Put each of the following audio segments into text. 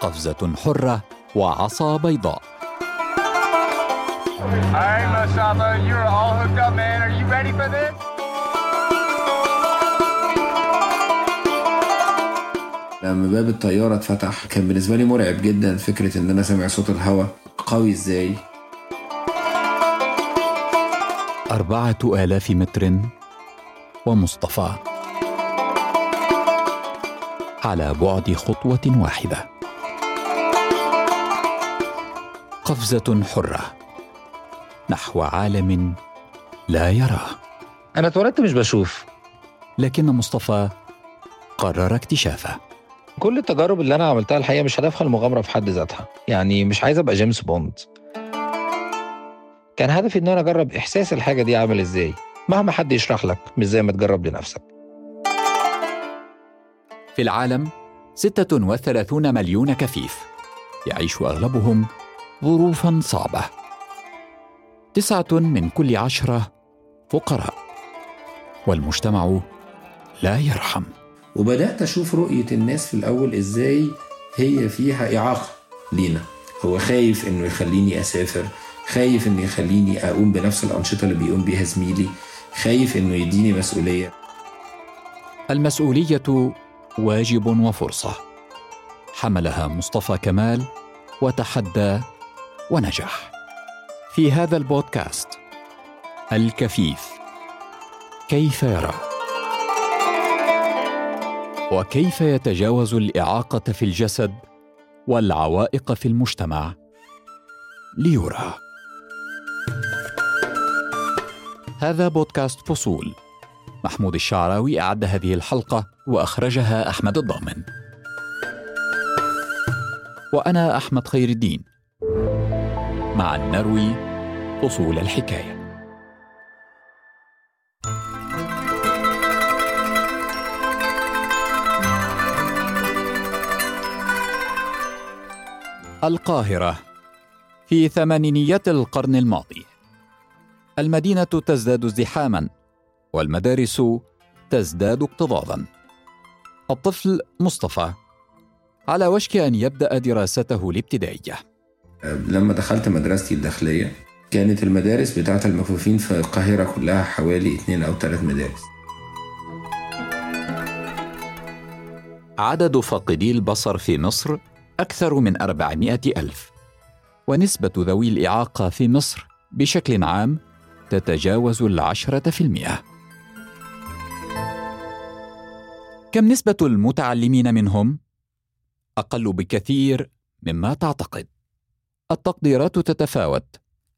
قفزة حرة وعصا بيضاء. لما باب الطيارة اتفتح كان بالنسبة لي مرعب جدا فكرة إن أنا سامع صوت الهواء. قوي إزاي؟ أربعة آلاف متر ومصطفى. على بعد خطوة واحدة. قفزة حرة نحو عالم لا يراه. أنا اتولدت مش بشوف. لكن مصطفى قرر اكتشافه. كل التجارب اللي أنا عملتها الحقيقة مش هدفها المغامرة في حد ذاتها. يعني مش عايز أبقى جيمس بوند. كان هدفي إن أنا أجرب إحساس الحاجة دي عامل إزاي. مهما حد يشرح لك مش زي ما تجرب لنفسك. في العالم 36 مليون كفيف يعيش أغلبهم ظروفا صعبة. تسعة من كل عشرة فقراء. والمجتمع لا يرحم. وبدأت أشوف رؤية الناس في الأول إزاي هي فيها إعاقة لينا. هو خايف إنه يخليني أسافر خايف إنه يخليني أقوم بنفس الأنشطة اللي بيقوم بيها زميلي خايف إنه يديني مسؤولية. المسؤولية واجب وفرصة. حملها مصطفى كمال وتحدى ونجح. في هذا البودكاست الكفيف. كيف يرى؟ وكيف يتجاوز الإعاقة في الجسد والعوائق في المجتمع؟ ليرى. هذا بودكاست فصول. محمود الشعراوي أعد هذه الحلقة وأخرجها أحمد الضامن. وأنا أحمد خير الدين. مع نروي فصول الحكاية القاهرة في ثمانينيات القرن الماضي. المدينة تزداد ازدحاما والمدارس تزداد اكتظاظا. الطفل مصطفى على وشك أن يبدأ دراسته الابتدائية. لما دخلت مدرستي الداخلية كانت المدارس بتاعت المكفوفين في القاهرة كلها حوالي اتنين أو تلات مدارس. عدد فاقدي البصر في مصر أكثر من أربعمائة ألف ونسبة ذوي الإعاقة في مصر بشكل عام تتجاوز العشرة في المئة. كم نسبة المتعلمين منهم؟ أقل بكثير مما تعتقد. التقديرات تتفاوت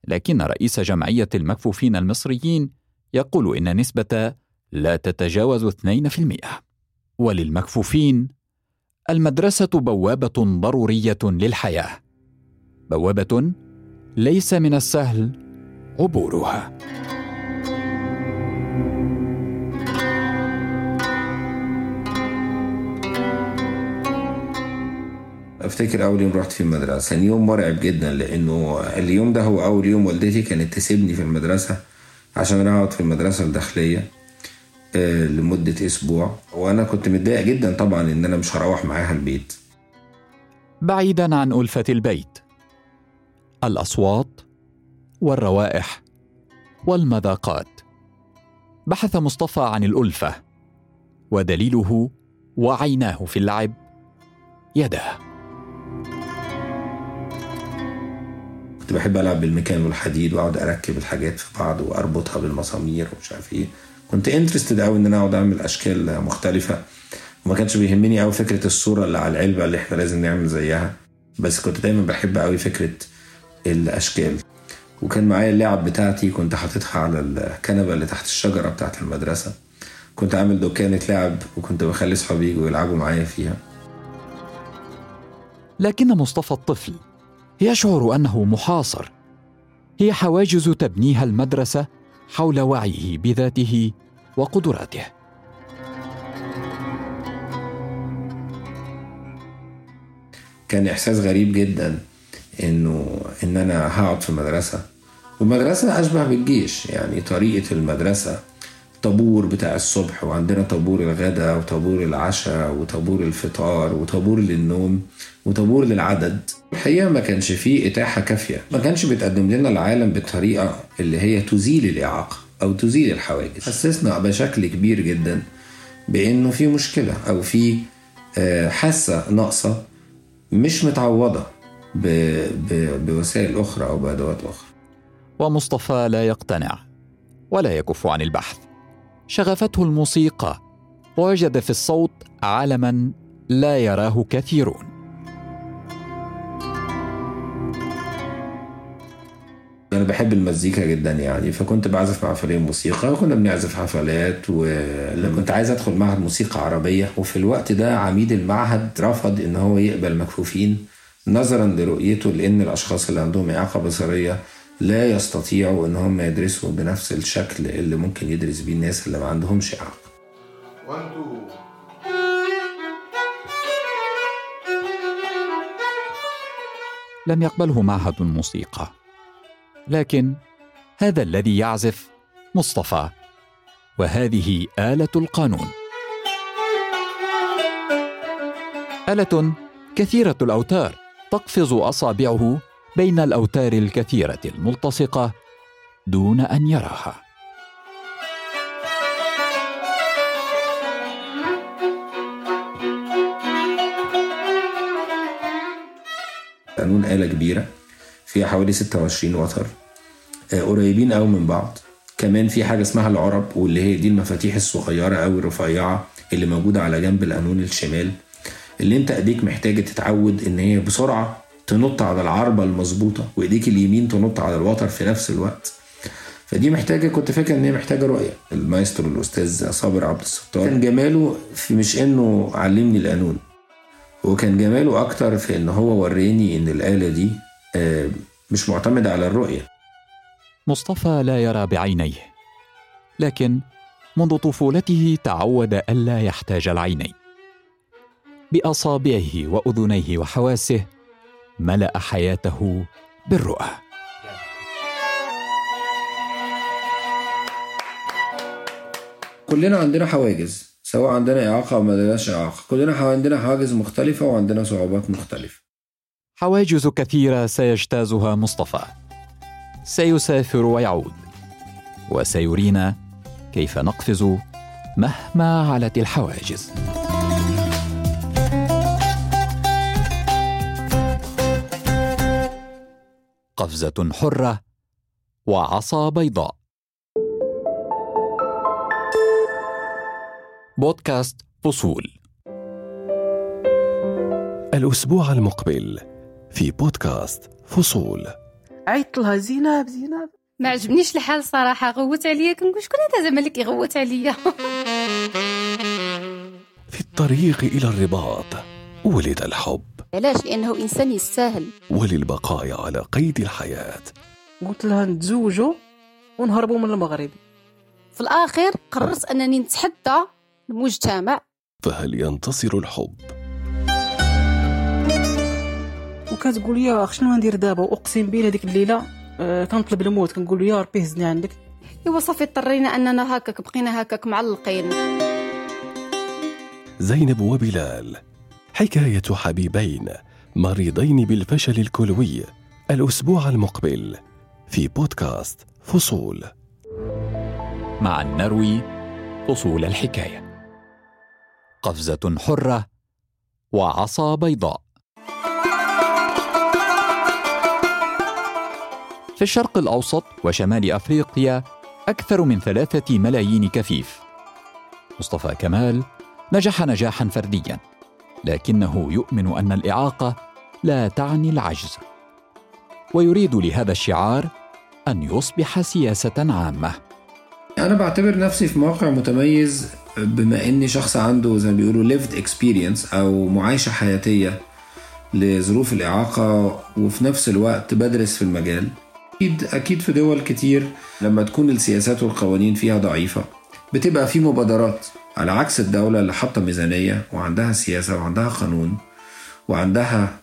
لكن رئيس جمعية المكفوفين المصريين يقول إن نسبة لا تتجاوز 2% وللمكفوفين المدرسة بوابة ضرورية للحياة. بوابة ليس من السهل عبورها. أفتكر أول يوم رحت في المدرسة. كان يوم مرعب جدا لأنه اليوم ده هو أول يوم والدتي كانت تسيبني في المدرسة عشان أقعد في المدرسة الداخلية آه، لمدة أسبوع. وأنا كنت متضايق جدا طبعا إن أنا مش هروح معاها البيت. بعيدا عن ألفة البيت. الأصوات والروائح والمذاقات. بحث مصطفى عن الألفة ودليله وعيناه في اللعب يداه. كنت بحب ألعب بالميكان والحديد وأقعد أركب الحاجات في بعض وأربطها بالمسامير ومش عارف إيه. كنت انترستد قوي إن أنا أقعد أعمل أشكال مختلفة. وما كانش بيهمني قوي فكرة الصورة اللي على العلبة اللي إحنا لازم نعمل زيها. بس كنت دايما بحب قوي فكرة الأشكال. وكان معايا اللعب بتاعتي كنت حاططها على الكنبة اللي تحت الشجرة بتاعت المدرسة. كنت عامل دكانة لعب وكنت بخلي صحابي يجوا يلعبوا معايا فيها. لكن مصطفى الطفل يشعر أنه محاصر. هي حواجز تبنيها المدرسة حول وعيه بذاته وقدراته. كان إحساس غريب جدا إنه إن أنا هقعد في مدرسة والمدرسة أشبه بالجيش يعني طريقة المدرسة طابور بتاع الصبح وعندنا طابور الغداء وطابور العشاء وطابور الفطار وطابور للنوم وطابور للعدد. الحقيقة ما كانش فيه إتاحة كافية. ما كانش بيتقدم لنا العالم بالطريقة اللي هي تزيل الإعاقة أو تزيل الحواجز. حسسنا بشكل كبير جدا بأنه في مشكلة أو في آه، حاسة ناقصة مش متعوضة بوسائل أخرى أو بأدوات أخرى. ومصطفى لا يقتنع ولا يكف عن البحث. شغفته الموسيقى ووجد في الصوت عالما لا يراه كثيرون. أنا بحب المزيكا جدا يعني فكنت بعزف مع فريق موسيقى وكنا بنعزف حفلات ولما كنت عايز أدخل معهد موسيقى عربية وفي الوقت ده عميد المعهد رفض إن هو يقبل مكفوفين نظرا لرؤيته لأن الأشخاص اللي عندهم إعاقة بصرية لا يستطيعوا إن هم يدرسوا بنفس الشكل اللي ممكن يدرس بيه الناس اللي ما عندهمش اعاقه لم يقبله معهد الموسيقى. لكن هذا الذي يعزف مصطفى وهذه آلة القانون. آلة كثيرة الأوتار تقفز أصابعه بين الأوتار الكثيرة الملتصقة دون أن يراها. قانون آلة كبيرة فيها حوالي 26 وتر. آه، قريبين قوي من بعض. كمان في حاجة اسمها العرب واللي هي دي المفاتيح الصغيرة أوي الرفيعة اللي موجودة على جنب القانون الشمال. اللي انت ايديك محتاجة تتعود إن هي بسرعة تنط على العربة المظبوطة وإيديك اليمين تنط على الوتر في نفس الوقت. فدي محتاجة كنت فاكر إن هي محتاجة رؤية. المايسترو الأستاذ صابر عبد الستار. كان جماله في مش إنه علمني القانون. هو كان جماله أكتر في إن هو وريني إن الآلة دي آه، مش معتمدة على الرؤية. مصطفى لا يرى بعينيه لكن منذ طفولته تعود ألا يحتاج العينين. بأصابعه وأذنيه وحواسه ملأ حياته بالرؤى. كلنا عندنا حواجز سواء عندنا إعاقة أو ما عندناش إعاقة. كلنا عندنا حواجز مختلفة وعندنا صعوبات مختلفة. حواجز كثيرة سيجتازها مصطفى. سيسافر ويعود. وسيرينا كيف نقفز مهما علت الحواجز. قفزة حرة وعصا بيضاء. بودكاست فصول. الأسبوع المقبل في بودكاست فصول. عيطت لها زينب. زينب ما عجبنيش الحال صراحة. غوت عليا. كنقول شكون هذا زعما اللي كيغوت عليا. في الطريق إلى الرباط ولد الحب. علاش؟ لأنه إنسان يستاهل. وللبقاء على قيد الحياة. قلت لها نتزوجوا ونهربوا من المغرب. في الآخر قررت أنني نتحدى المجتمع. فهل ينتصر الحب؟ وكتقول يا أخ شنو ندير دابا؟ وأقسم بالله ديك الليلة آه كنطلب الموت. كنقول له يا ربي هزني عندك. إيوا صافي اضطرينا أننا هكاك بقينا هكاك معلقين زينب وبلال حكاية حبيبين مريضين بالفشل الكلوي الأسبوع المقبل في بودكاست فصول. مع النروي فصول الحكاية. قفزة حرة وعصا بيضاء. في الشرق الأوسط وشمال أفريقيا أكثر من ثلاثة ملايين كفيف. مصطفى كمال نجح نجاحا فرديا. لكنه يؤمن أن الإعاقة لا تعني العجز. ويريد لهذا الشعار أن يصبح سياسة عامة. أنا بعتبر نفسي في موقع متميز بما إني شخص عنده زي ما بيقولوا lived experience أو معايشة حياتية لظروف الإعاقة وفي نفس الوقت بدرس في المجال. أكيد أكيد في دول كتير لما تكون السياسات والقوانين فيها ضعيفة بتبقى في مبادرات. على عكس الدولة اللي حاطة ميزانية وعندها سياسة وعندها قانون وعندها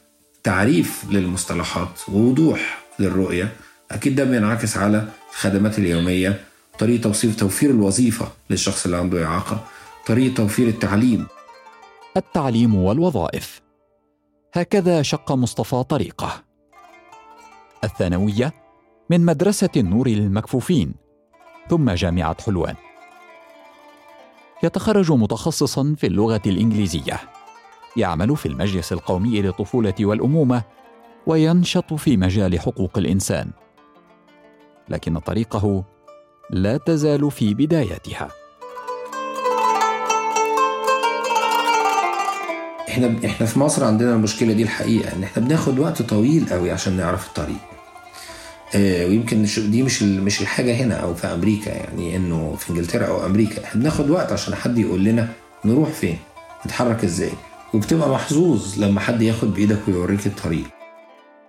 تعريف للمصطلحات ووضوح للرؤية أكيد ده بينعكس على الخدمات اليومية طريقة توصيف توفير الوظيفة للشخص اللي عنده إعاقة طريقة توفير التعليم. التعليم والوظائف. هكذا شق مصطفى طريقة. الثانوية من مدرسة النور للمكفوفين ثم جامعة حلوان. يتخرج متخصصا في اللغة الإنجليزية. يعمل في المجلس القومي للطفولة والأمومة وينشط في مجال حقوق الإنسان. لكن طريقه لا تزال في بدايتها. إحنا إحنا في مصر عندنا المشكلة دي الحقيقة إن إحنا بناخد وقت طويل قوي عشان نعرف الطريق. ويمكن مش- دي مش مش الحاجة هنا أو في أمريكا يعني إنه في إنجلترا أو أمريكا. إحنا بناخد وقت عشان حد يقول لنا نروح فين نتحرك إزاي. وبتبقى محظوظ لما حد ياخد بإيدك ويوريك الطريق.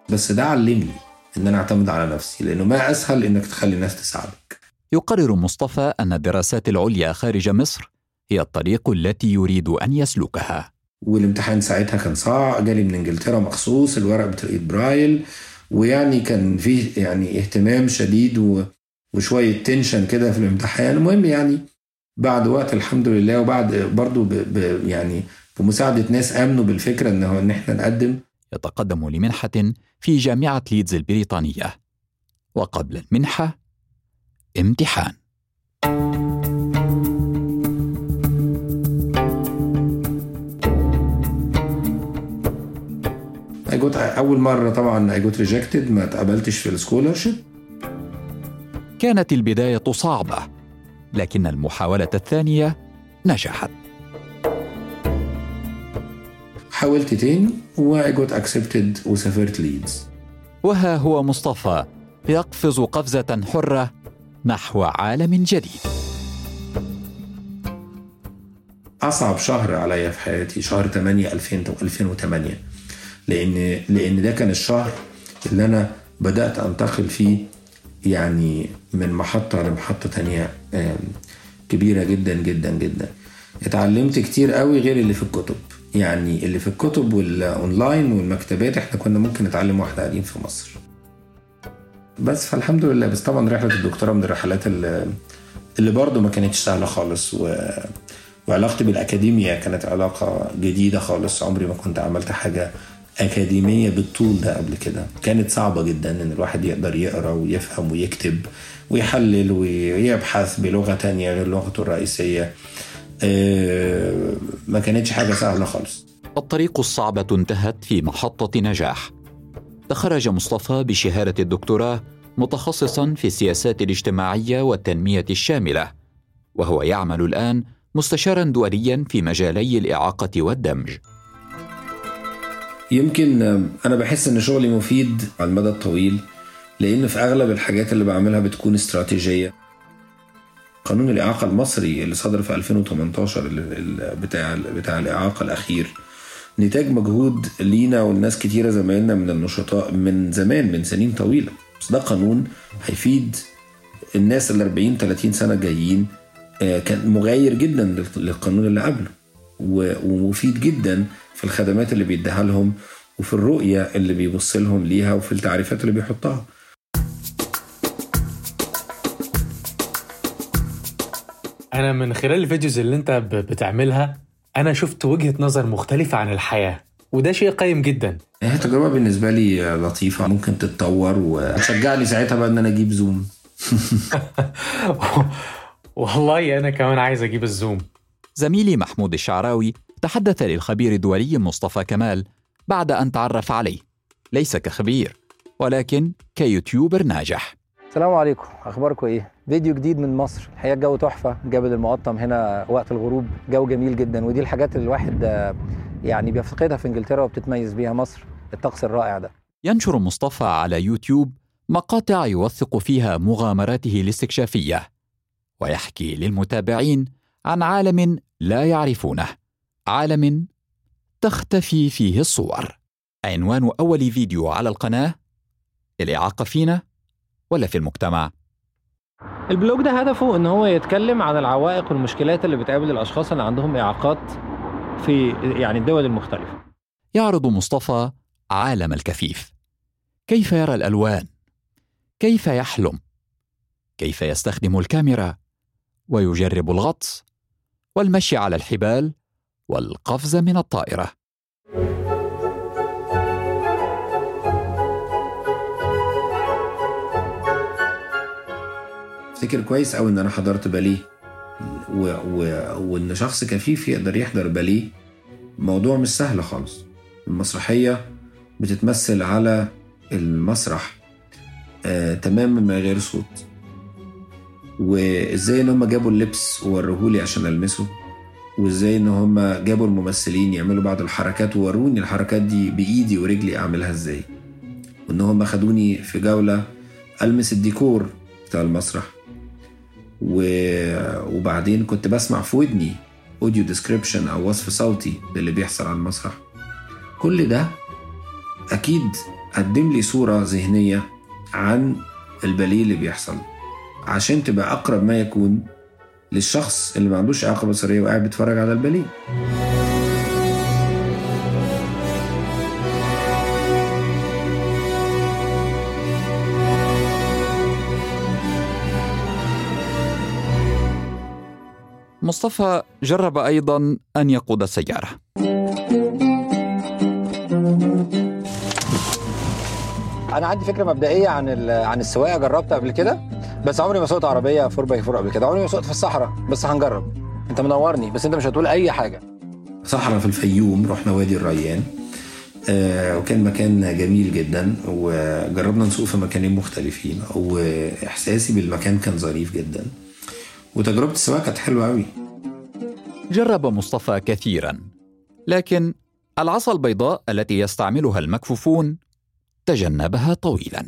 بس ده علمني إن أنا أعتمد على نفسي لأنه ما أسهل إنك تخلي الناس تساعدك. يقرر مصطفى أن الدراسات العليا خارج مصر هي الطريق التي يريد أن يسلكها. والامتحان ساعتها كان صعب جالي من إنجلترا مخصوص الورق بطريقه برايل ويعني كان فيه يعني اهتمام شديد. وشوية تنشن كده في الامتحان. المهم يعني بعد وقت الحمد لله وبعد برضو ب... ب... يعني بمساعدة ناس آمنوا بالفكرة ان إن إحنا نقدم. يتقدم لمنحة في جامعة ليدز البريطانية. وقبل المنحة امتحان. Got أول مرة طبعا I got rejected ما اتقبلتش في ال scholarship كانت البداية صعبة لكن المحاولة الثانية نجحت. حاولت تاني و I got accepted وسافرت ليدز وها هو مصطفى يقفز قفزة حرة نحو عالم جديد. أصعب شهر عليا في حياتي شهر 8 2000 2008 لأن لأن ده كان الشهر اللي أنا بدأت أنتقل فيه يعني من محطة لمحطة تانية كبيرة جدا جدا جدا. اتعلمت كتير قوي غير اللي في الكتب. يعني اللي في الكتب والاونلاين والمكتبات إحنا كنا ممكن نتعلم وإحنا قاعدين في مصر. بس فالحمد لله بس طبعا رحلة الدكتوراه من الرحلات اللي, اللي برضه ما كانتش سهلة خالص و... وعلاقتي بالأكاديمية كانت علاقة جديدة خالص. عمري ما كنت عملت حاجة أكاديمية بالطول ده قبل كده كانت صعبة جدا إن الواحد يقدر يقرأ ويفهم ويكتب ويحلل ويبحث بلغة تانية غير لغته الرئيسية آه، ما كانتش حاجة سهلة خالص الطريق الصعبة انتهت في محطة نجاح. تخرج مصطفى بشهادة الدكتوراه متخصصا في السياسات الاجتماعية والتنمية الشاملة، وهو يعمل الآن مستشارا دوليا في مجالي الإعاقة والدمج. يمكن أنا بحس إن شغلي مفيد على المدى الطويل لأن في أغلب الحاجات اللي بعملها بتكون استراتيجية. قانون الإعاقة المصري اللي صدر في 2018 ال- ال- بتاع بتاع الإعاقة الأخير نتاج مجهود لينا والناس كتيرة زمايلنا من النشطاء من زمان من سنين طويلة. بس ده قانون هيفيد الناس ال 40 30 سنة جايين آه، كان مغاير جدا لل- للقانون اللي قبله. ومفيد جدا في الخدمات اللي بيديها لهم وفي الرؤية اللي بيبص لهم ليها وفي التعريفات اللي بيحطها. أنا من خلال الفيديوز اللي أنت ب- بتعملها أنا شفت وجهة نظر مختلفة عن الحياة وده شيء قيم جدا. هي تجربة بالنسبة لي لطيفة ممكن تتطور وتشجعني ساعتها بقى إن أنا أجيب zoom والله أنا كمان عايز أجيب ال zoom. زميلي محمود الشعراوي تحدث للخبير الدولي مصطفى كمال بعد أن تعرف عليه، ليس كخبير ولكن ك YouTuber ناجح. السلام عليكم. أخباركم إيه؟ فيديو جديد من مصر. الحقيقة الجو تحفة. جبل المقطم هنا وقت الغروب. جو جميل جدا. ودي الحاجات اللي الواحد آه، يعني بيفتقدها في إنجلترا وبتتميز بيها مصر. الطقس الرائع ده. ينشر مصطفى على يوتيوب مقاطع يوثق فيها مغامراته الاستكشافية ويحكي للمتابعين عن عالم لا يعرفونه. عالم تختفي فيه الصور. عنوان أول فيديو على القناة. الإعاقة فينا ولا في المجتمع. البلوج ده هدفه إن هو يتكلم عن العوائق والمشكلات اللي بتقابل الأشخاص اللي عندهم إعاقات في يعني الدول المختلفة. يعرض مصطفى عالم الكفيف. كيف يرى الألوان؟ كيف يحلم؟ كيف يستخدم الكاميرا؟ ويجرب الغطس؟ والمشي على الحبال والقفز من الطائرة. أفتكر كويس قوي إن أنا حضرت باليه. و... و... وإن شخص كفيف يقدر يحضر باليه. موضوع مش سهل خالص. المسرحية بتتمثل على المسرح آه تماما من غير صوت. وإزاي إن هم جابوا اللبس ووروهولي عشان ألمسه؟ وإزاي إن هم جابوا الممثلين يعملوا بعض الحركات ووروني الحركات دي بإيدي ورجلي أعملها إزاي؟ وإن هم خدوني في جولة ألمس الديكور بتاع المسرح. و... وبعدين كنت بسمع في ودني audio description أو وصف صوتي للي بيحصل على المسرح. كل ده أكيد قدم لي صورة ذهنية عن الباليه اللي بيحصل. عشان تبقى أقرب ما يكون للشخص اللي ما عندوش اعاقه بصريه وقاعد بيتفرج على الباليه مصطفى جرب أيضا أن يقود السياره أنا عندي فكرة مبدئية عن عن السواقة. جربت قبل كده؟ بس عمري ما سوقت عربية 4 باي 4 قبل كده. عمري ما سوقت في الصحراء بس هنجرب. انت منورني بس انت مش هتقول أي حاجة. صحراء في الفيوم رحنا وادي الريان. آه، وكان مكان جميل جدا وجربنا نسوق في مكانين مختلفين وإحساسي بالمكان كان ظريف جدا. وتجربة السواقة كانت حلوة قوي جرب مصطفى كثيرا. لكن العصا البيضاء التي يستعملها المكفوفون تجنبها طويلا.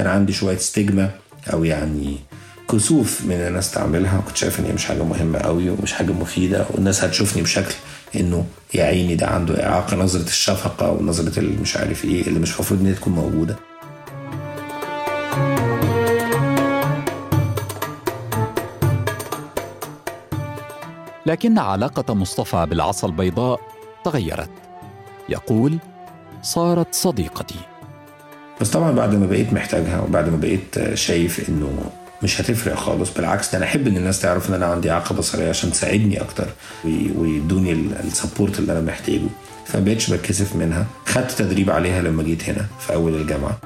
كان عندي شوية ستيجما أو يعني كسوف من أنا أستعملها. وكنت شايف إن هي مش حاجة مهمة قوي ومش حاجة مفيدة والناس هتشوفني بشكل إنه يا عيني ده عنده إعاقة نظرة الشفقة ونظره اللي مش عارف إيه اللي مش المفروض إن هي تكون موجودة. لكن علاقة مصطفى بالعصا البيضاء تغيرت. يقول صارت صديقتي. بس طبعا بعد ما بقيت محتاجها وبعد ما بقيت شايف إنه مش هتفرق خالص بالعكس ده أنا أحب إن الناس تعرف إن أنا عندي اعاقه بصريه عشان تساعدني أكتر وي- ويدوني ال- ال support اللي أنا محتاجه. فمبقتش بتكسف منها. خدت تدريب عليها لما جيت هنا في أول الجامعة.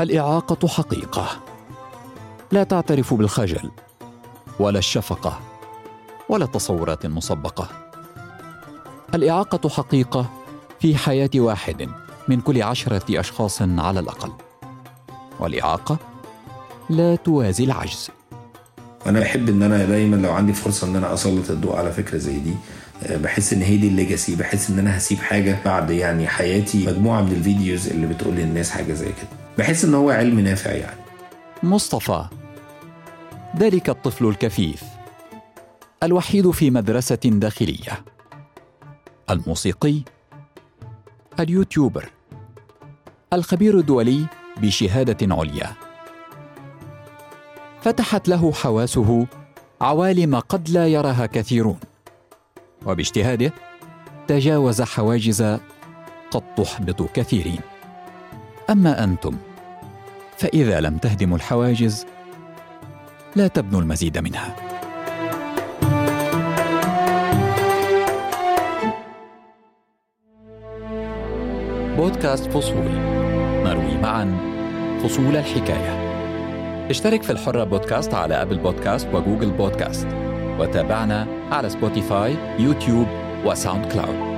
الإعاقة حقيقة. لا تعترف بالخجل ولا الشفقة. ولا التصورات المسبقة الإعاقة حقيقة في حياة واحد من كل عشرة أشخاص على الأقل. والإعاقة لا توازي العجز. وأنا بحب إن أنا دايما لو عندي فرصة إن أنا أسلط الضوء على فكرة زي دي. آه، بحس إن هي دي ال legacy. بحس إن أنا هسيب حاجة بعد يعني حياتي مجموعة من ال videos اللي بتقول للناس حاجة زي كده. بحس إن هو علم نافع يعني. مصطفى ذلك الطفل الكفيف. الوحيد في مدرسة داخلية. الموسيقي اليوتيوبر الخبير الدولي بشهادة عليا. فتحت له حواسه عوالم قد لا يراها كثيرون. وباجتهاده تجاوز حواجز قد تحبط كثيرين. أما أنتم فإذا لم تهدموا الحواجز لا تبنوا المزيد منها. بودكاست فصول. نروي معا فصول الحكاية. اشترك في الحرة بودكاست على Apple Podcast و Google Podcast. وتابعنا على Spotify YouTube وساوند كلاود.